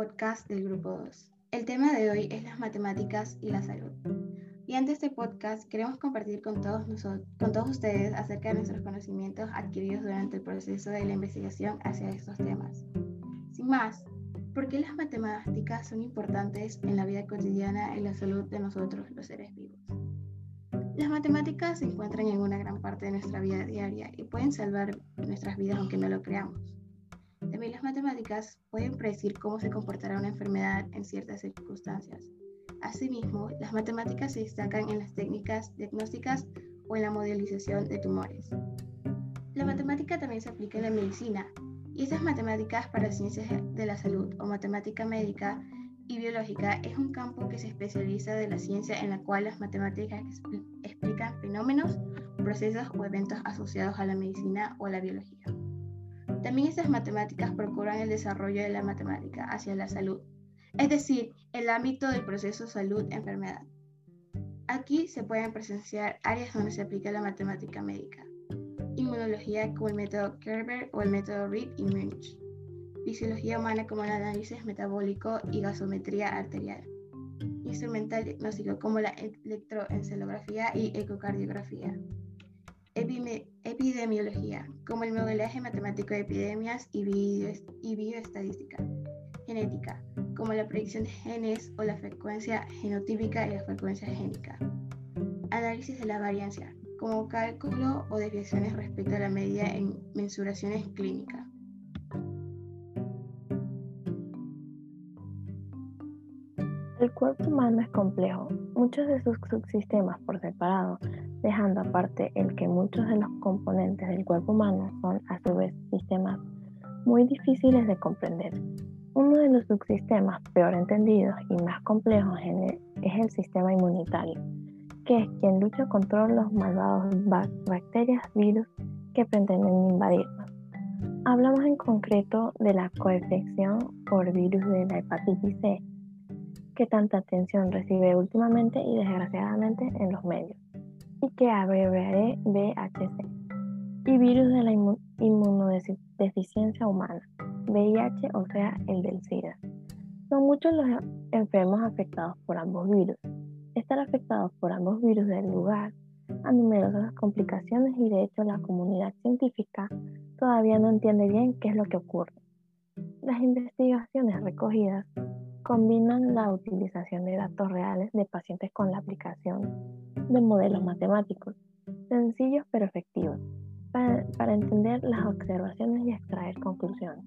podcast del Grupo 2. El tema de hoy es las matemáticas y la salud. Y ante este podcast queremos compartir con todos, nosotros, con todos ustedes acerca de nuestros conocimientos adquiridos durante el proceso de la investigación hacia estos temas. Sin más, ¿por qué las matemáticas son importantes en la vida cotidiana y la salud de nosotros, los seres vivos? Las matemáticas se encuentran en una gran parte de nuestra vida diaria y pueden salvar nuestras vidas aunque no lo creamos. También las matemáticas pueden predecir cómo se comportará una enfermedad en ciertas circunstancias. Asimismo, las matemáticas se destacan en las técnicas diagnósticas o en la modelización de tumores. La matemática también se aplica en la medicina, y estas matemáticas para ciencias de la salud o matemática médica y biológica es un campo que se especializa de la ciencia en la cual las matemáticas explican fenómenos, procesos o eventos asociados a la medicina o a la biología. También estas matemáticas procuran el desarrollo de la matemática hacia la salud, es decir, el ámbito del proceso salud-enfermedad. Aquí se pueden presenciar áreas donde se aplica la matemática médica, inmunología como el método Kerber o el método Reed y Munch fisiología humana como el análisis metabólico y gasometría arterial, instrumental diagnóstico como la electroencelografía y ecocardiografía, epidemiología como el modelaje matemático de epidemias y, bioestadística, genética como la predicción de genes o la frecuencia genotípica y la frecuencia génica, análisis de la variancia como cálculo o desviaciones respecto a la medida en mensuraciones clínicas El cuerpo humano es complejo, muchos de sus subsistemas por separado, dejando aparte el que muchos de los componentes del cuerpo humano son a su vez sistemas muy difíciles de comprender. Uno de los subsistemas peor entendidos y más complejos es el sistema inmunitario, que es quien lucha contra los malvados bacterias, virus que pretenden invadirnos. Hablamos en concreto de la coinfección por virus de la hepatitis C, que tanta atención recibe últimamente y desgraciadamente en los medios, y que abreviaré VHC, y virus de la inmunodeficiencia humana, VIH, o sea, el del SIDA. Son muchos los enfermos afectados por ambos virus. Estar afectados por ambos virus del lugar a numerosas complicaciones y de hecho la comunidad científica todavía no entiende bien qué es lo que ocurre. Las investigaciones recogidas combinan la utilización de datos reales de pacientes con la aplicación de modelos matemáticos, sencillos pero efectivos, para, entender las observaciones y extraer conclusiones.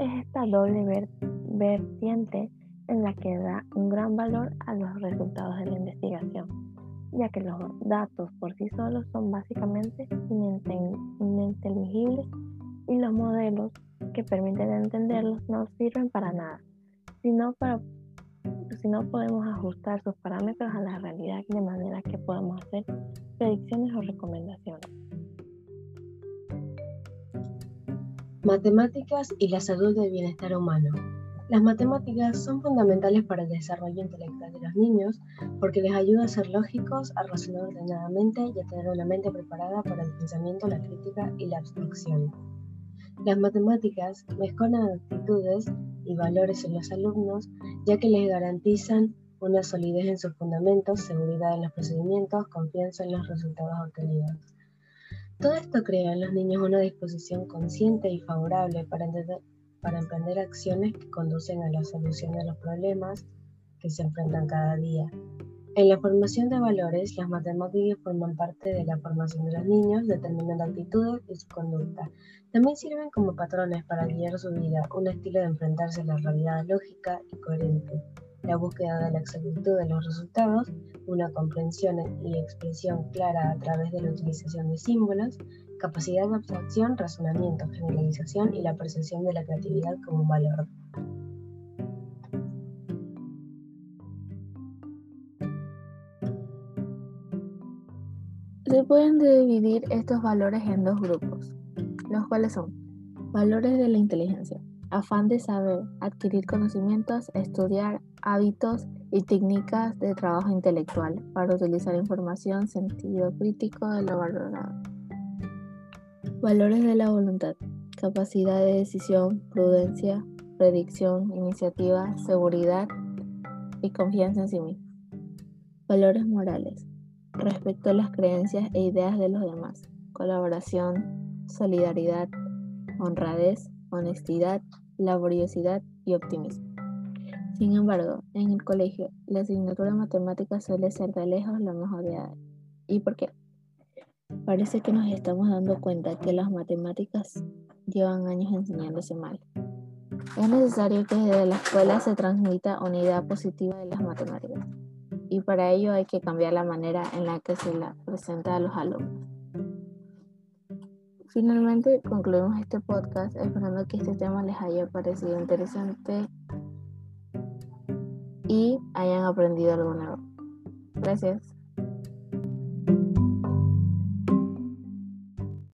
Es esta doble vertiente en la que da un gran valor a los resultados de la investigación, ya que los datos por sí solos son básicamente ininteligibles y los modelos que permiten entenderlos no sirven para nada si no, para, si no podemos ajustar sus parámetros a la realidad de manera que podamos hacer predicciones o recomendaciones. Matemáticas y la salud del bienestar humano. Las matemáticas son fundamentales para el desarrollo intelectual de los niños porque les ayuda a ser lógicos, a razonar ordenadamente y a tener una mente preparada para el pensamiento, la crítica y la abstracción. Las matemáticas mejoran actitudes y valores en los alumnos, ya que les garantizan una solidez en sus fundamentos, seguridad en los procedimientos, confianza en los resultados obtenidos. Todo esto crea en los niños una disposición consciente y favorable para, para emprender acciones que conducen a la solución de los problemas que se enfrentan cada día. En la formación de valores, las matemáticas forman parte de la formación de los niños, determinando actitudes y su conducta. También sirven como patrones para guiar su vida, un estilo de enfrentarse a la realidad lógica y coherente, la búsqueda de la exactitud de los resultados, una comprensión y expresión clara a través de la utilización de símbolos, capacidad de abstracción, razonamiento, generalización y la percepción de la creatividad como un valor. Se pueden dividir estos valores en dos grupos, los cuales son valores de la inteligencia, afán de saber, adquirir conocimientos, estudiar hábitos y técnicas de trabajo intelectual para utilizar información, sentido crítico de lo valorado. Valores de la voluntad, capacidad de decisión, prudencia, predicción, iniciativa, seguridad y confianza en sí mismo. Valores morales. Respecto a las creencias e ideas de los demás. Colaboración, solidaridad, honradez, honestidad, laboriosidad y optimismo. Sin embargo, en el colegio, la asignatura de matemáticas suele ser de lejos la más odiada. ¿Y por qué? Parece que nos estamos dando cuenta que las matemáticas llevan años enseñándose mal. Es necesario que desde la escuela se transmita una idea positiva de las matemáticas y para ello hay que cambiar la manera en la que se la presenta a los alumnos. Finalmente concluimos este podcast esperando que este tema les haya parecido interesante y hayan aprendido algo nuevo. Gracias.